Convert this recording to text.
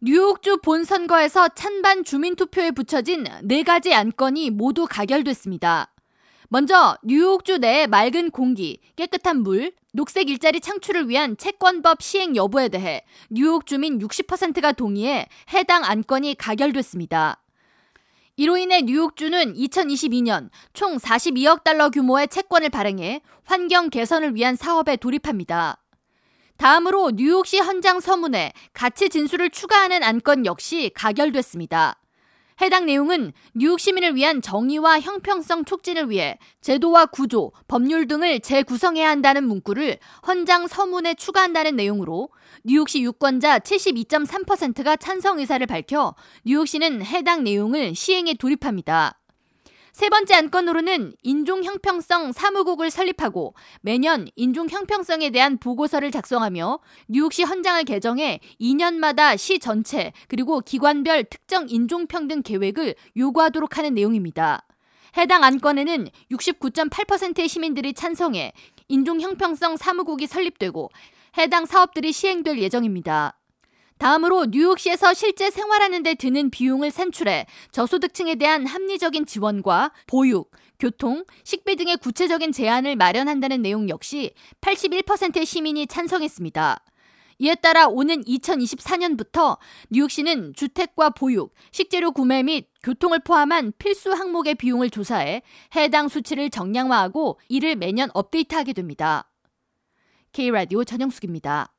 뉴욕주 본선거에서 찬반 주민투표에 붙여진 네 가지 안건이 모두 가결됐습니다. 먼저 뉴욕주 내 맑은 공기, 깨끗한 물, 녹색 일자리 창출을 위한 채권법 시행 여부에 대해 뉴욕 주민 60%가 동의해 해당 안건이 가결됐습니다. 이로 인해 뉴욕주는 2022년 총 42억 달러 규모의 채권을 발행해 환경 개선을 위한 사업에 돌입합니다. 다음으로 뉴욕시 현장 서문에 가치 진술을 추가하는 안건 역시 가결됐습니다. 해당 내용은 뉴욕 시민을 위한 정의와 형평성 촉진을 위해 제도와 구조, 법률 등을 재구성해야 한다는 문구를 헌장 서문에 추가한다는 내용으로 뉴욕시 유권자 72.3%가 찬성 의사를 밝혀 뉴욕시는 해당 내용을 시행에 돌입합니다. 세 번째 안건으로는 인종 형평성 사무국을 설립하고 매년 인종 형평성에 대한 보고서를 작성하며 뉴욕시 헌장을 개정해 2년마다 시 전체 그리고 기관별 특정 인종평등 계획을 요구하도록 하는 내용입니다. 해당 안건에는 69.8%의 시민들이 찬성해 인종 형평성 사무국이 설립되고 해당 사업들이 시행될 예정입니다. 다음으로 뉴욕시에서 실제 생활하는 데 드는 비용을 산출해 저소득층에 대한 합리적인 지원과 보육, 교통, 식비 등의 구체적인 제안을 마련한다는 내용 역시 81%의 시민이 찬성했습니다. 이에 따라 오는 2024년부터 뉴욕시는 주택과 보육, 식재료 구매 및 교통을 포함한 필수 항목의 비용을 조사해 해당 수치를 정량화하고 이를 매년 업데이트하게 됩니다. K라디오 전영숙입니다.